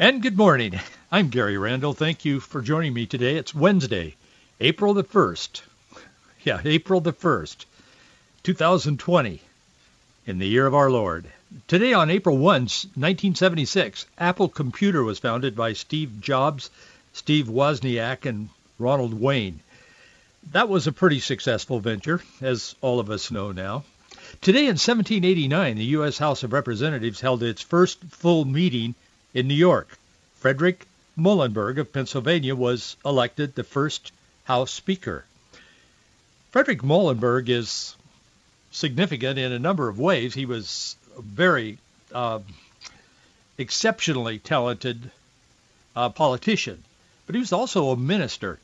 And good morning. I'm Gary Randall. Thank you for joining me today. It's Wednesday, April the 1st. Yeah, April the 1st, 2020, in the year of our Lord. Today on April 1, 1976, Apple Computer was founded by Steve Jobs, Steve Wozniak, and Ronald Wayne. That was a pretty successful venture, as all of us know now. Today in 1789, the U.S. House of Representatives held its first full meeting in New York. Frederick Muhlenberg of Pennsylvania was elected the first House Speaker. Frederick Muhlenberg is significant in a number of ways. He was a very uh, exceptionally talented uh, politician, but he was also a minister.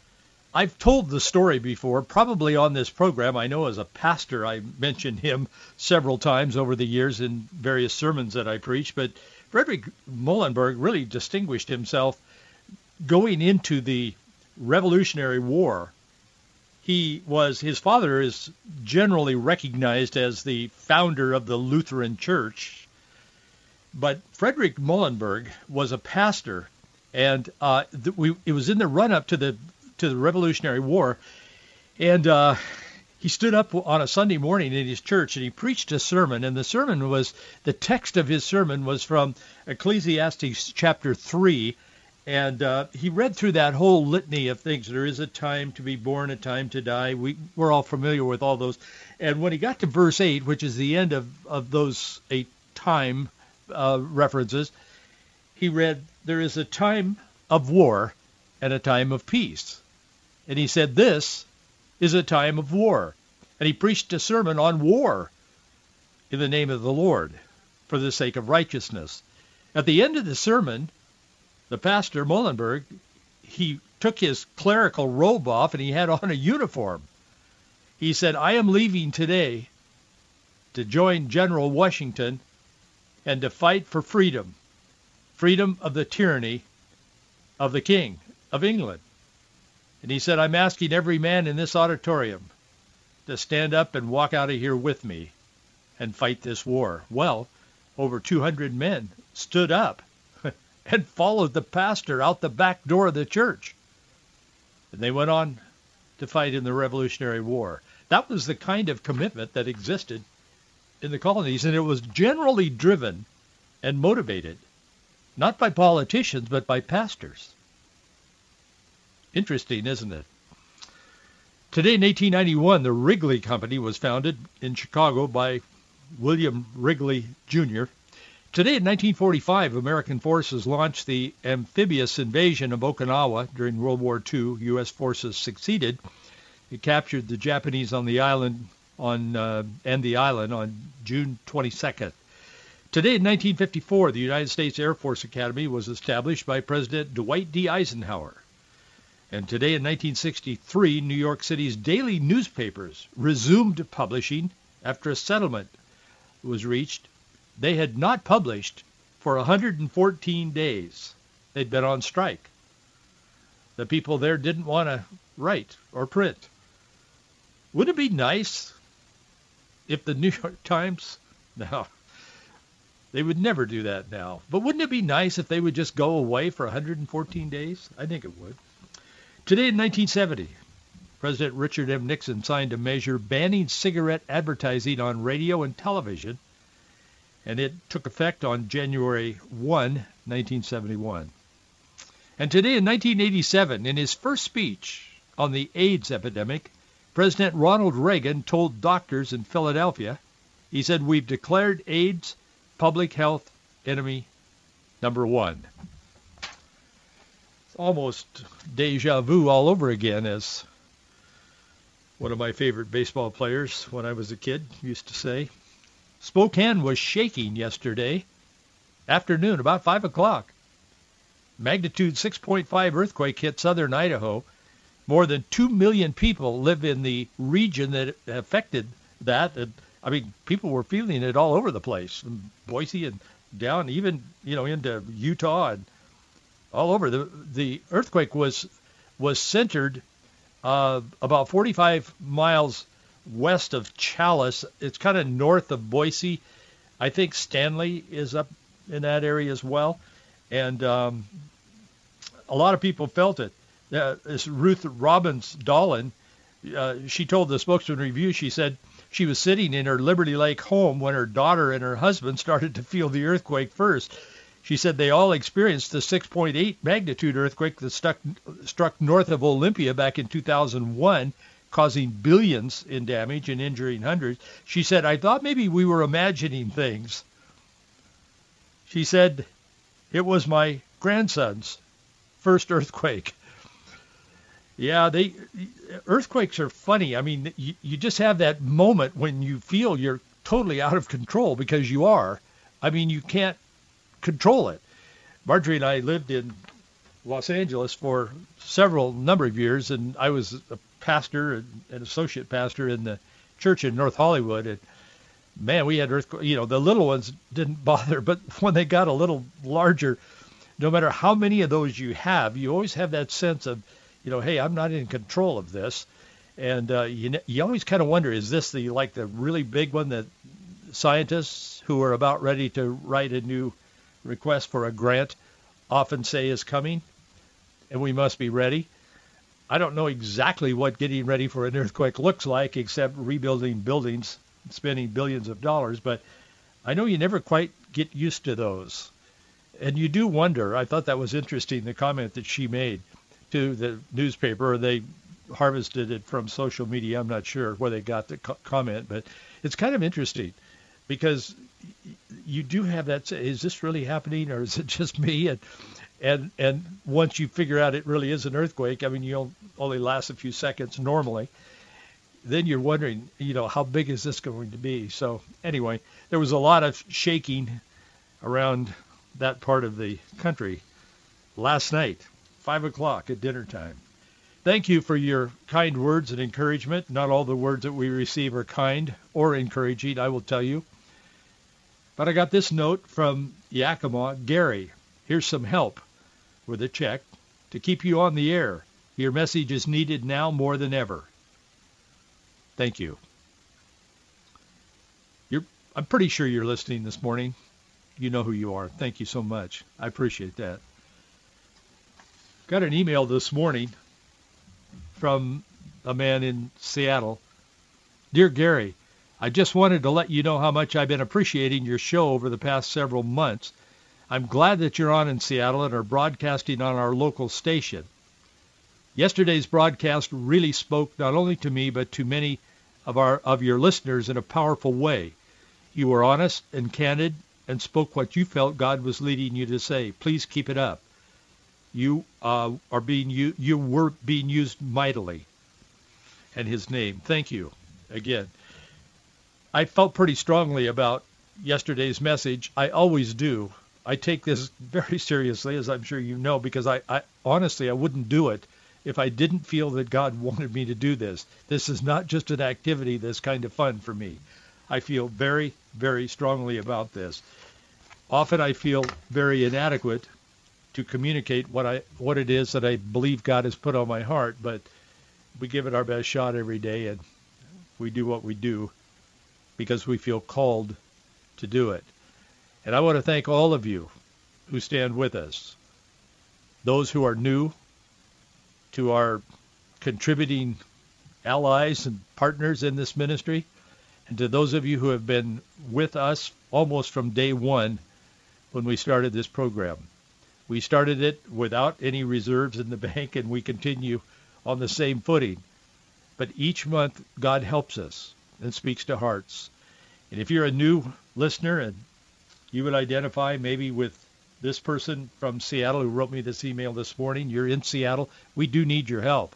I've told the story before, probably on this program. I know as a pastor I mentioned him several times over the years in various sermons that I preach, but Frederick Muhlenberg really distinguished himself going into the Revolutionary War. He was his father is generally recognized as the founder of the Lutheran Church, but Frederick Muhlenberg was a pastor, and uh, th- we, it was in the run up to the to the Revolutionary War, and uh, he stood up on a Sunday morning in his church and he preached a sermon. And the sermon was, the text of his sermon was from Ecclesiastes chapter 3. And uh, he read through that whole litany of things. There is a time to be born, a time to die. We, we're all familiar with all those. And when he got to verse 8, which is the end of, of those eight time uh, references, he read, There is a time of war and a time of peace. And he said, This is a time of war. And he preached a sermon on war in the name of the Lord for the sake of righteousness. At the end of the sermon, the pastor, Muhlenberg, he took his clerical robe off and he had on a uniform. He said, I am leaving today to join General Washington and to fight for freedom, freedom of the tyranny of the King of England. And he said, I'm asking every man in this auditorium to stand up and walk out of here with me and fight this war. Well, over 200 men stood up and followed the pastor out the back door of the church. And they went on to fight in the Revolutionary War. That was the kind of commitment that existed in the colonies, and it was generally driven and motivated not by politicians, but by pastors. Interesting, isn't it? Today in 1891, the Wrigley Company was founded in Chicago by William Wrigley, Jr. Today in 1945, American forces launched the amphibious invasion of Okinawa during World War II. U.S. forces succeeded. It captured the Japanese on the island on uh, and the island on June 22nd. Today in 1954, the United States Air Force Academy was established by President Dwight D. Eisenhower. And today in 1963, New York City's daily newspapers resumed publishing after a settlement was reached. They had not published for 114 days. They'd been on strike. The people there didn't want to write or print. Wouldn't it be nice if the New York Times, no, they would never do that now. But wouldn't it be nice if they would just go away for 114 days? I think it would. Today in 1970, President Richard M. Nixon signed a measure banning cigarette advertising on radio and television, and it took effect on January 1, 1971. And today in 1987, in his first speech on the AIDS epidemic, President Ronald Reagan told doctors in Philadelphia, he said, we've declared AIDS public health enemy number one almost deja vu all over again, as one of my favorite baseball players when I was a kid used to say. Spokane was shaking yesterday afternoon, about 5 o'clock. magnitude 6.5 earthquake hit southern Idaho. More than 2 million people live in the region that affected that. And, I mean, people were feeling it all over the place, Boise and down even, you know, into Utah and all over. The the earthquake was was centered uh, about 45 miles west of Challis. It's kind of north of Boise. I think Stanley is up in that area as well, and um, a lot of people felt it. Uh, this Ruth Robbins Dolan, uh, she told the Spokesman Review, she said she was sitting in her Liberty Lake home when her daughter and her husband started to feel the earthquake first. She said they all experienced the 6.8 magnitude earthquake that stuck, struck north of Olympia back in 2001, causing billions in damage and injuring hundreds. She said, I thought maybe we were imagining things. She said, it was my grandson's first earthquake. Yeah, they earthquakes are funny. I mean, you, you just have that moment when you feel you're totally out of control because you are. I mean, you can't control it. Marjorie and I lived in Los Angeles for several number of years, and I was a pastor, an associate pastor in the church in North Hollywood, and man, we had earthquakes. You know, the little ones didn't bother, but when they got a little larger, no matter how many of those you have, you always have that sense of, you know, hey, I'm not in control of this, and uh, you you always kind of wonder, is this the like the really big one that scientists who are about ready to write a new request for a grant often say is coming, and we must be ready. I don't know exactly what getting ready for an earthquake looks like, except rebuilding buildings, spending billions of dollars. But I know you never quite get used to those. And you do wonder. I thought that was interesting, the comment that she made to the newspaper. or They harvested it from social media. I'm not sure where they got the co- comment, but it's kind of interesting because you do have that. Is this really happening, or is it just me? And and and once you figure out it really is an earthquake, I mean, you only last a few seconds normally. Then you're wondering, you know, how big is this going to be? So anyway, there was a lot of shaking around that part of the country last night, five o'clock at dinner time. Thank you for your kind words and encouragement. Not all the words that we receive are kind or encouraging, I will tell you. But I got this note from Yakima, Gary. Here's some help with a check to keep you on the air. Your message is needed now more than ever. Thank you. You're, I'm pretty sure you're listening this morning. You know who you are. Thank you so much. I appreciate that. Got an email this morning from a man in Seattle. Dear Gary, I just wanted to let you know how much I've been appreciating your show over the past several months. I'm glad that you're on in Seattle and are broadcasting on our local station. Yesterday's broadcast really spoke not only to me but to many of our of your listeners in a powerful way. You were honest and candid and spoke what you felt God was leading you to say. Please keep it up. You uh, are being you you were being used mightily. And His name. Thank you again. I felt pretty strongly about yesterday's message. I always do. I take this very seriously, as I'm sure you know, because I, I honestly I wouldn't do it if I didn't feel that God wanted me to do this. This is not just an activity that's kind of fun for me. I feel very, very strongly about this. Often I feel very inadequate to communicate what I what it is that I believe God has put on my heart, but we give it our best shot every day and we do what we do because we feel called to do it. And I want to thank all of you who stand with us, those who are new to our contributing allies and partners in this ministry, and to those of you who have been with us almost from day one when we started this program. We started it without any reserves in the bank, and we continue on the same footing. But each month, God helps us and speaks to hearts. And if you're a new listener and you would identify maybe with this person from Seattle who wrote me this email this morning, you're in Seattle, we do need your help.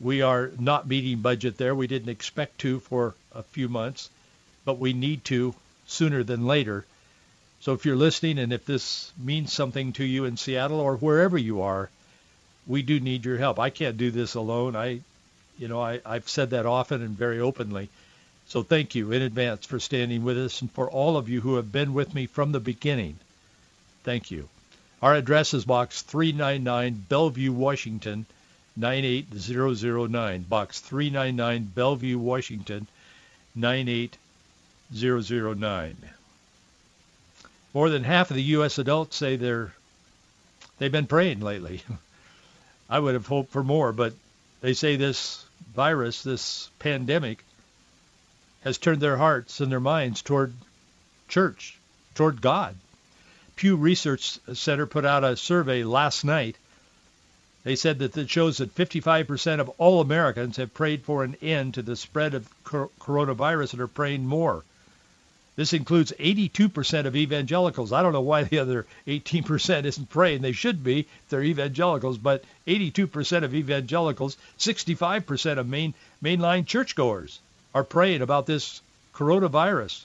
We are not meeting budget there. We didn't expect to for a few months, but we need to sooner than later. So if you're listening and if this means something to you in Seattle or wherever you are, we do need your help. I can't do this alone. I, you know, I, I've said that often and very openly. So thank you in advance for standing with us and for all of you who have been with me from the beginning. Thank you. Our address is Box 399, Bellevue, Washington, 98009. Box 399, Bellevue, Washington, 98009. More than half of the U.S. adults say they're they've been praying lately. I would have hoped for more, but they say this virus, this pandemic, has turned their hearts and their minds toward church, toward God. Pew Research Center put out a survey last night. They said that it shows that 55% of all Americans have prayed for an end to the spread of coronavirus and are praying more. This includes 82% of evangelicals. I don't know why the other 18% isn't praying. They should be. They're evangelicals, but 82% of evangelicals, 65% of main mainline churchgoers are praying about this coronavirus.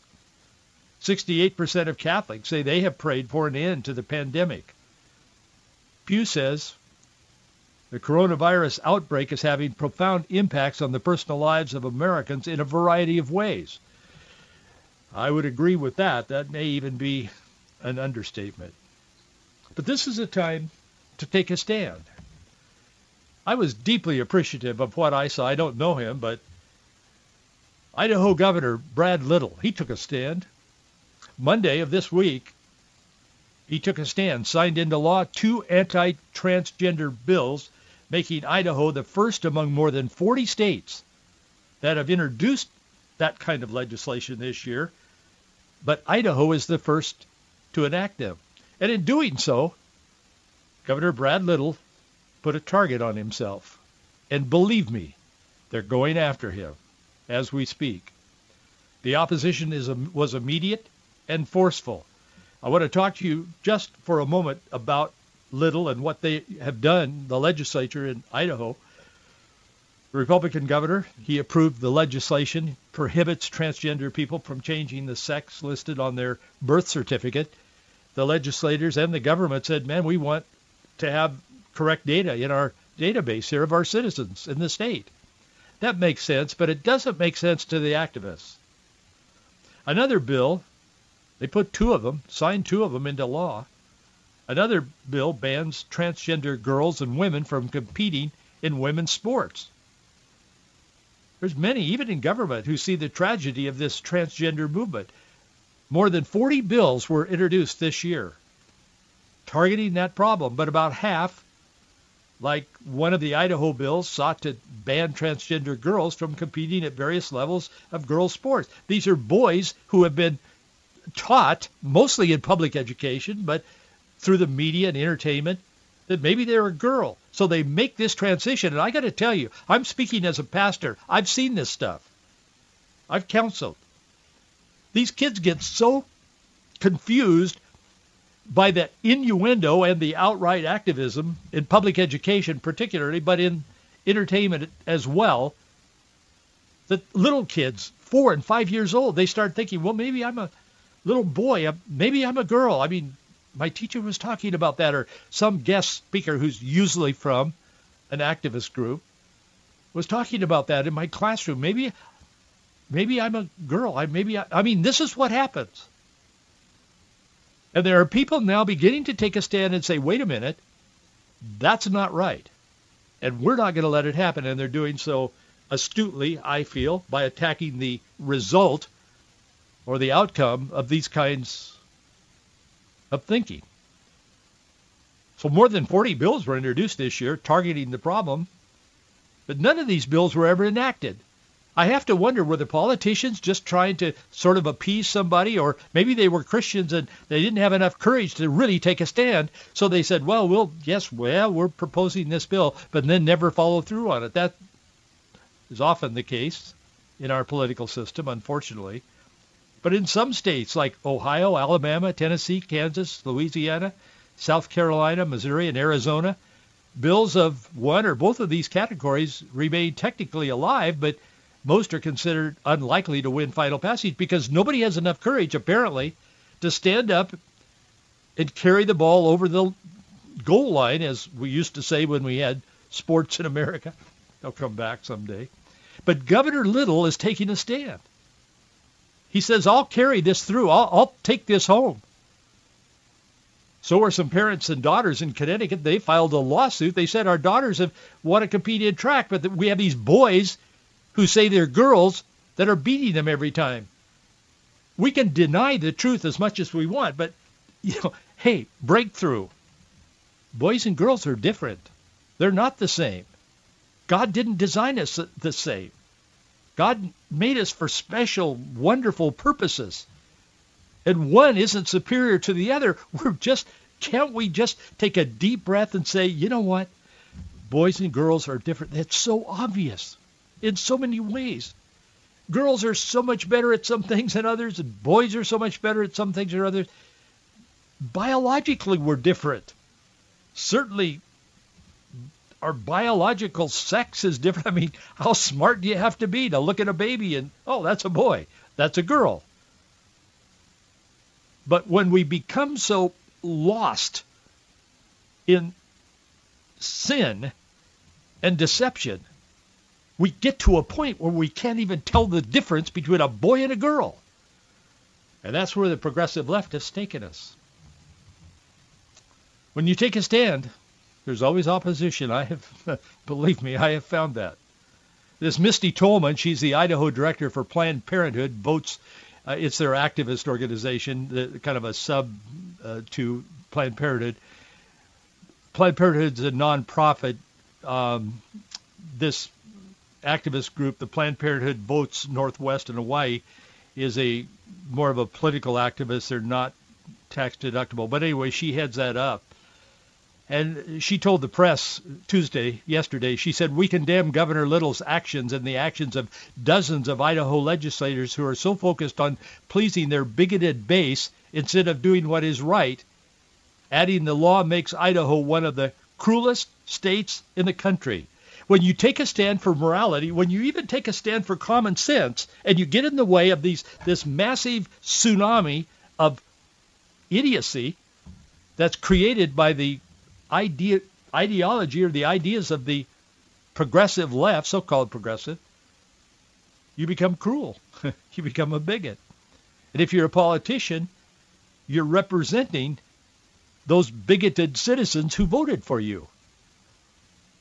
68% of Catholics say they have prayed for an end to the pandemic. Pew says the coronavirus outbreak is having profound impacts on the personal lives of Americans in a variety of ways. I would agree with that. That may even be an understatement. But this is a time to take a stand. I was deeply appreciative of what I saw. I don't know him, but Idaho Governor Brad Little, he took a stand. Monday of this week, he took a stand, signed into law two anti-transgender bills, making Idaho the first among more than 40 states that have introduced that kind of legislation this year. But Idaho is the first to enact them. And in doing so, Governor Brad Little put a target on himself. And believe me, they're going after him as we speak. The opposition is, was immediate and forceful. I want to talk to you just for a moment about Little and what they have done, the legislature in Idaho. The Republican governor, he approved the legislation prohibits transgender people from changing the sex listed on their birth certificate. The legislators and the government said, man, we want to have correct data in our database here of our citizens in the state. That makes sense, but it doesn't make sense to the activists. Another bill they put two of them, signed two of them into law. Another bill bans transgender girls and women from competing in women's sports. There's many, even in government, who see the tragedy of this transgender movement. More than 40 bills were introduced this year targeting that problem, but about half, like one of the Idaho bills, sought to ban transgender girls from competing at various levels of girls' sports. These are boys who have been taught, mostly in public education, but through the media and entertainment, that maybe they're a girl. So they make this transition. And I got to tell you, I'm speaking as a pastor. I've seen this stuff. I've counseled. These kids get so confused by the innuendo and the outright activism in public education particularly, but in entertainment as well, that little kids, four and five years old, they start thinking, well, maybe I'm a little boy. Maybe I'm a girl. I mean, my teacher was talking about that, or some guest speaker who's usually from an activist group was talking about that in my classroom. Maybe, maybe I'm a girl. I maybe I, I mean, this is what happens. And there are people now beginning to take a stand and say, wait a minute, that's not right. And we're not going to let it happen. And they're doing so astutely, I feel, by attacking the result or the outcome of these kinds of thinking. So more than 40 bills were introduced this year targeting the problem, but none of these bills were ever enacted. I have to wonder, were the politicians just trying to sort of appease somebody, or maybe they were Christians and they didn't have enough courage to really take a stand, so they said, well, we'll, yes, well, we're proposing this bill, but then never follow through on it. That is often the case in our political system, unfortunately. But in some states like Ohio, Alabama, Tennessee, Kansas, Louisiana, South Carolina, Missouri, and Arizona, bills of one or both of these categories remain technically alive, but most are considered unlikely to win final passage because nobody has enough courage, apparently, to stand up and carry the ball over the goal line, as we used to say when we had sports in America. They'll come back someday. But Governor Little is taking a stand. He says, I'll carry this through. I'll, I'll take this home. So are some parents and daughters in Connecticut. They filed a lawsuit. They said our daughters have want to compete in track, but we have these boys who say they're girls that are beating them every time. We can deny the truth as much as we want, but you know, hey, breakthrough. Boys and girls are different. They're not the same. God didn't design us the same. God made us for special, wonderful purposes. And one isn't superior to the other. We're just, can't we just take a deep breath and say, you know what? Boys and girls are different. That's so obvious in so many ways. Girls are so much better at some things than others, and boys are so much better at some things than others. Biologically, we're different. Certainly, our biological sex is different. I mean, how smart do you have to be to look at a baby and, oh, that's a boy, that's a girl? But when we become so lost in sin and deception, we get to a point where we can't even tell the difference between a boy and a girl. And that's where the progressive left has taken us. When you take a stand, there's always opposition. I have, believe me, I have found that. This Mistie Tolman, she's the Idaho director for Planned Parenthood, votes. Uh, it's their activist organization, the, kind of a sub uh, to Planned Parenthood. Planned Parenthood is a nonprofit. Um, this activist group, the Planned Parenthood Votes Northwest in Hawaii, is a more of a political activist. They're not tax deductible, but anyway, she heads that up. And she told the press Tuesday, yesterday, she said, we condemn Governor Little's actions and the actions of dozens of Idaho legislators who are so focused on pleasing their bigoted base instead of doing what is right, adding the law makes Idaho one of the cruelest states in the country. When you take a stand for morality, when you even take a stand for common sense, and you get in the way of these this massive tsunami of idiocy that's created by the idea, ideology or the ideas of the progressive left, so-called progressive, you become cruel. you become a bigot. And if you're a politician, you're representing those bigoted citizens who voted for you.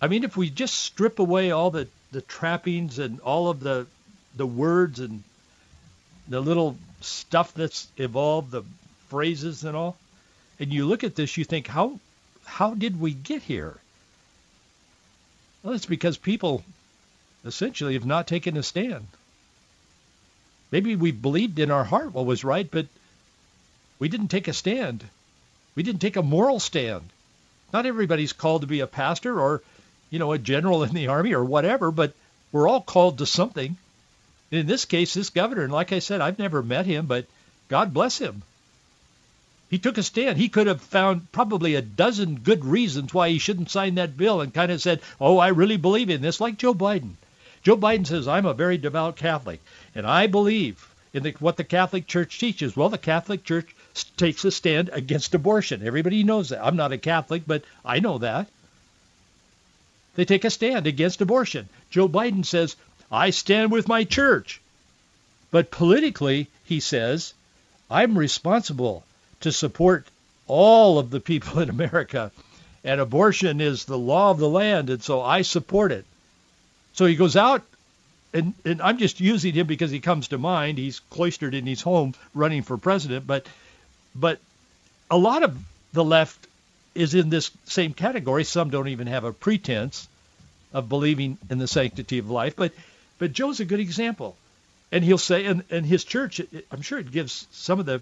I mean, if we just strip away all the, the trappings and all of the the words and the little stuff that's evolved, the phrases and all, and you look at this, you think, how how did we get here? Well, it's because people essentially have not taken a stand. Maybe we believed in our heart what was right, but we didn't take a stand. We didn't take a moral stand. Not everybody's called to be a pastor or, you know, a general in the army or whatever, but we're all called to something. In this case, this governor, and like I said, I've never met him, but God bless him. He took a stand. He could have found probably a dozen good reasons why he shouldn't sign that bill and kind of said, oh, I really believe in this, like Joe Biden. Joe Biden says, I'm a very devout Catholic, and I believe in the, what the Catholic Church teaches. Well, the Catholic Church takes a stand against abortion. Everybody knows that. I'm not a Catholic, but I know that. They take a stand against abortion. Joe Biden says, I stand with my church. But politically, he says, I'm responsible to support all of the people in America. And abortion is the law of the land, and so I support it. So he goes out, and, and I'm just using him because he comes to mind. He's cloistered in his home running for president, but but a lot of the left is in this same category. Some don't even have a pretense of believing in the sanctity of life, but but Joe's a good example. And he'll say, and, and his church, I'm sure it gives some of the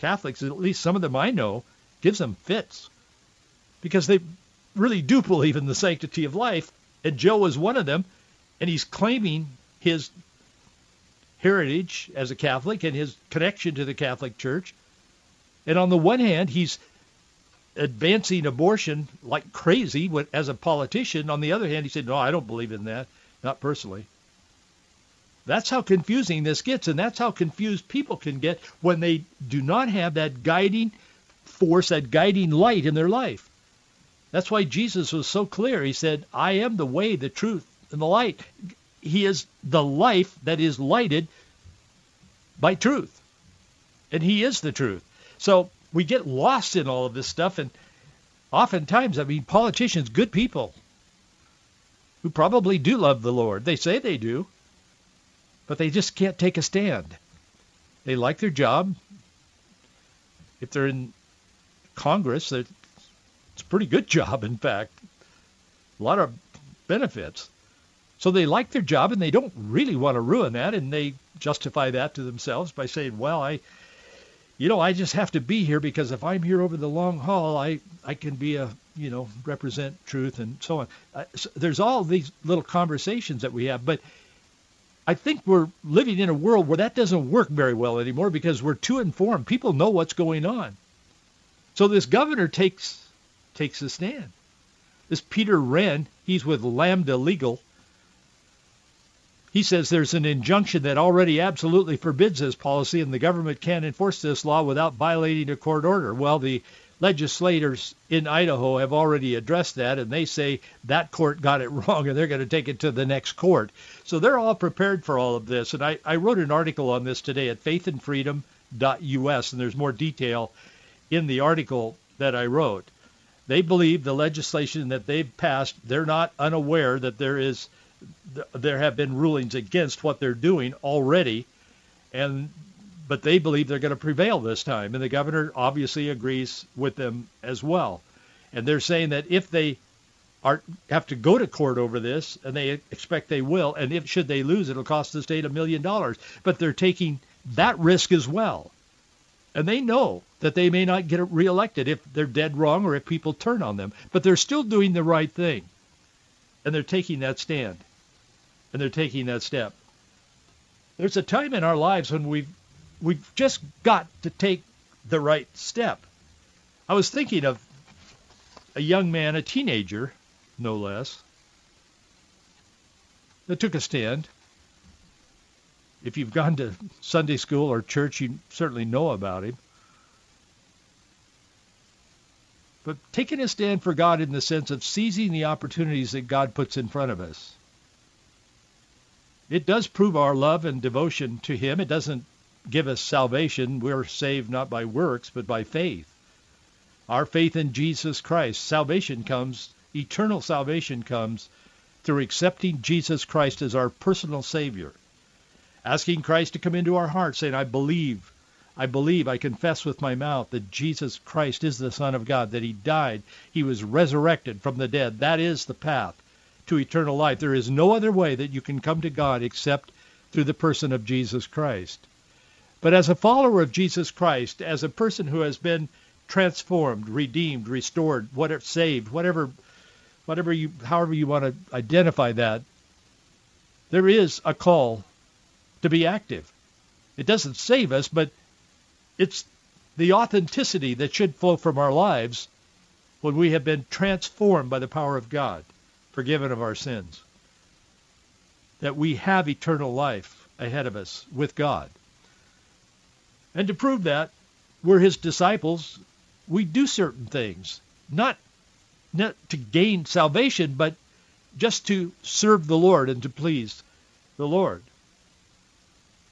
Catholics, at least some of them I know, gives them fits because they really do believe in the sanctity of life. And Joe is one of them, and he's claiming his heritage as a Catholic and his connection to the Catholic Church. And on the one hand, he's advancing abortion like crazy as a politician. On the other hand, he said, no, I don't believe in that, not personally. That's how confusing this gets, and that's how confused people can get when they do not have that guiding force, that guiding light in their life. That's why Jesus was so clear. He said, I am the way, the truth, and the light. He is the life that is lighted by truth. And he is the truth. So we get lost in all of this stuff. And oftentimes, I mean, politicians, good people who probably do love the Lord. They say they do, but they just can't take a stand. They like their job. If they're in Congress, it's a pretty good job, in fact. A lot of benefits. So they like their job and they don't really want to ruin that, and they justify that to themselves by saying, well, I, you know, I just have to be here because if I'm here over the long haul, I, I can be a, you know, represent truth and so on. Uh, so there's all these little conversations that we have, but I think we're living in a world where that doesn't work very well anymore because we're too informed. People know what's going on. So this governor takes takes a stand. This Peter Renn, he's with Lambda Legal he says there's an injunction that already absolutely forbids this policy and the government can't enforce this law without violating a court order. Well, the legislators in Idaho have already addressed that and they say that court got it wrong and they're going to take it to the next court. So they're all prepared for all of this. And I, I wrote an article on this today at faithandfreedom.us and there's more detail in the article that I wrote. They believe the legislation that they've passed, they're not unaware that there is – there have been rulings against what they're doing already, and but they believe they're going to prevail this time, and the governor obviously agrees with them as well. And they're saying that if they are have to go to court over this, and they expect they will, and if should they lose, it'll cost the state a million dollars. But they're taking that risk as well, and they know that they may not get reelected if they're dead wrong or if people turn on them. But they're still doing the right thing, and they're taking that stand and they're taking that step. There's a time in our lives when we've we've just got to take the right step. I was thinking of a young man, a teenager, no less, that took a stand. If you've gone to Sunday school or church, you certainly know about him. But taking a stand for God in the sense of seizing the opportunities that God puts in front of us. It does prove our love and devotion to him. It doesn't give us salvation. We're saved not by works, but by faith. Our faith in Jesus Christ. Salvation comes, eternal salvation comes through accepting Jesus Christ as our personal Savior. Asking Christ to come into our hearts, saying, I believe, I believe, I confess with my mouth that Jesus Christ is the Son of God, that he died, he was resurrected from the dead. That is the path to eternal life. There is no other way that you can come to God except through the person of Jesus Christ. But as a follower of Jesus Christ, as a person who has been transformed, redeemed, restored, whatever saved, whatever whatever you however you want to identify that, there is a call to be active. It doesn't save us, but it's the authenticity that should flow from our lives when we have been transformed by the power of God forgiven of our sins, that we have eternal life ahead of us with God. And to prove that, we're his disciples. We do certain things, not, not to gain salvation, but just to serve the Lord and to please the Lord.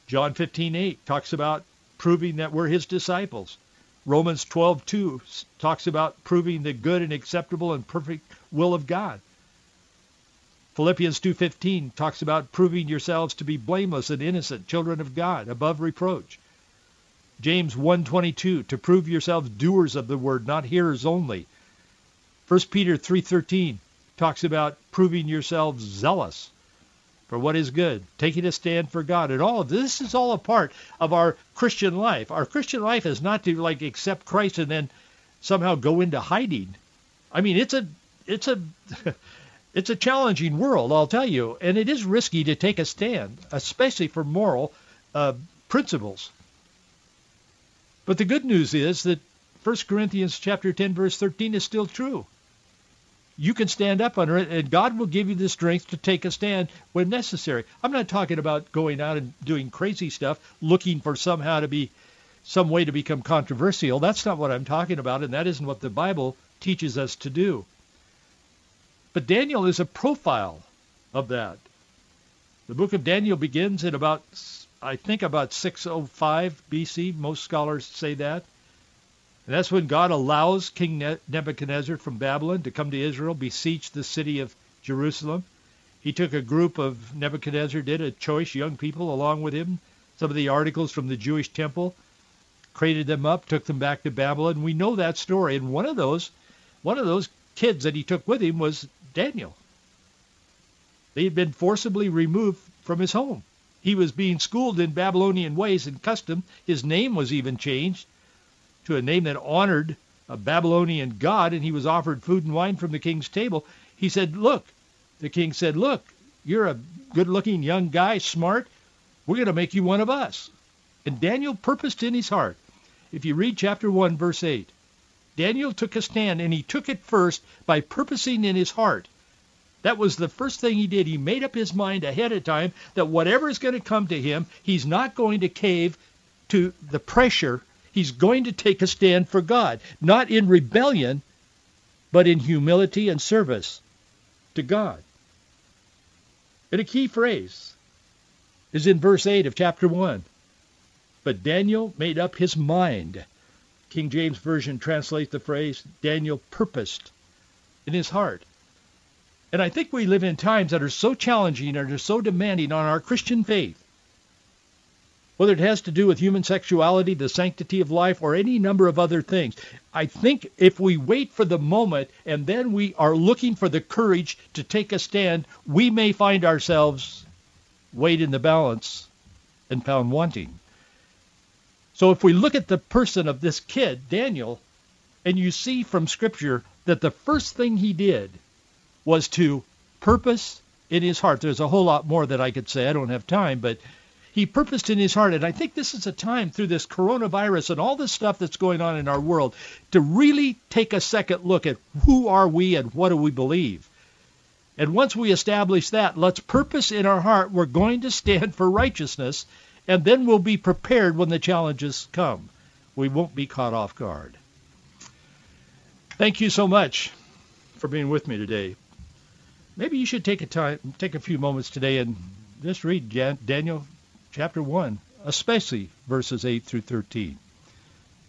John 15:8 talks about proving that we're his disciples. Romans 12:2 talks about proving the good and acceptable and perfect will of God. Philippians 2:15 talks about proving yourselves to be blameless and innocent, children of God, above reproach. James 1:22 to prove yourselves doers of the word, not hearers only. 1 Peter 3:13 talks about proving yourselves zealous for what is good, taking a stand for God. And all of this is all a part of our Christian life. Our Christian life is not to like accept Christ and then somehow go into hiding. I mean, it's a it's a It's a challenging world, I'll tell you, and it is risky to take a stand, especially for moral uh, principles. But the good news is that 1 Corinthians chapter 10 verse 13 is still true. You can stand up under it, and God will give you the strength to take a stand when necessary. I'm not talking about going out and doing crazy stuff, looking for somehow to be some way to become controversial. That's not what I'm talking about, and that isn't what the Bible teaches us to do. But Daniel is a profile of that. The book of Daniel begins in about, I think, about 605 BC. Most scholars say that. And that's when God allows King Nebuchadnezzar from Babylon to come to Israel, besiege the city of Jerusalem. He took a group of Nebuchadnezzar, did a choice young people along with him, some of the articles from the Jewish temple, crated them up, took them back to Babylon. We know that story. And one of those, one of those kids that he took with him was Daniel. They had been forcibly removed from his home. He was being schooled in Babylonian ways and custom. His name was even changed to a name that honored a Babylonian god, and he was offered food and wine from the king's table. He said, look, the king said, look, you're a good-looking young guy, smart. We're going to make you one of us. And Daniel purposed in his heart. If you read chapter 1, verse 8, Daniel took a stand, and he took it first by purposing in his heart. That was the first thing he did. He made up his mind ahead of time that whatever is going to come to him, he's not going to cave to the pressure He's going to take a stand for God, not in rebellion, but in humility and service to God. And a key phrase is in verse 8 of chapter 1. But Daniel made up his mind. King James Version translates the phrase, Daniel purposed in his heart. And I think we live in times that are so challenging and are so demanding on our Christian faith whether it has to do with human sexuality, the sanctity of life, or any number of other things. I think if we wait for the moment and then we are looking for the courage to take a stand, we may find ourselves weighed in the balance and found wanting. So if we look at the person of this kid, Daniel, and you see from Scripture that the first thing he did was to purpose in his heart. There's a whole lot more that I could say. I don't have time, but he purposed in his heart, and I think this is a time through this coronavirus and all this stuff that's going on in our world to really take a second look at who are we and what do we believe. And once we establish that, let's purpose in our heart we're going to stand for righteousness, and then we'll be prepared when the challenges come. We won't be caught off guard. Thank you so much for being with me today. Maybe you should take a time, take a few moments today and just read Daniel chapter 1, especially verses 8 through 13.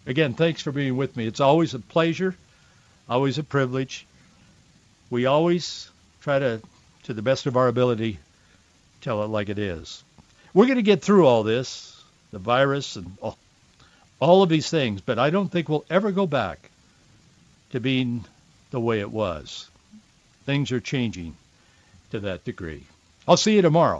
Again, thanks for being with me. It's always a pleasure, always a privilege. We always try to, to the best of our ability, tell it like it is. We're going to get through all this, the virus and all, all of these things, but I don't think we'll ever go back to being the way it was. Things are changing to that degree. I'll see you tomorrow.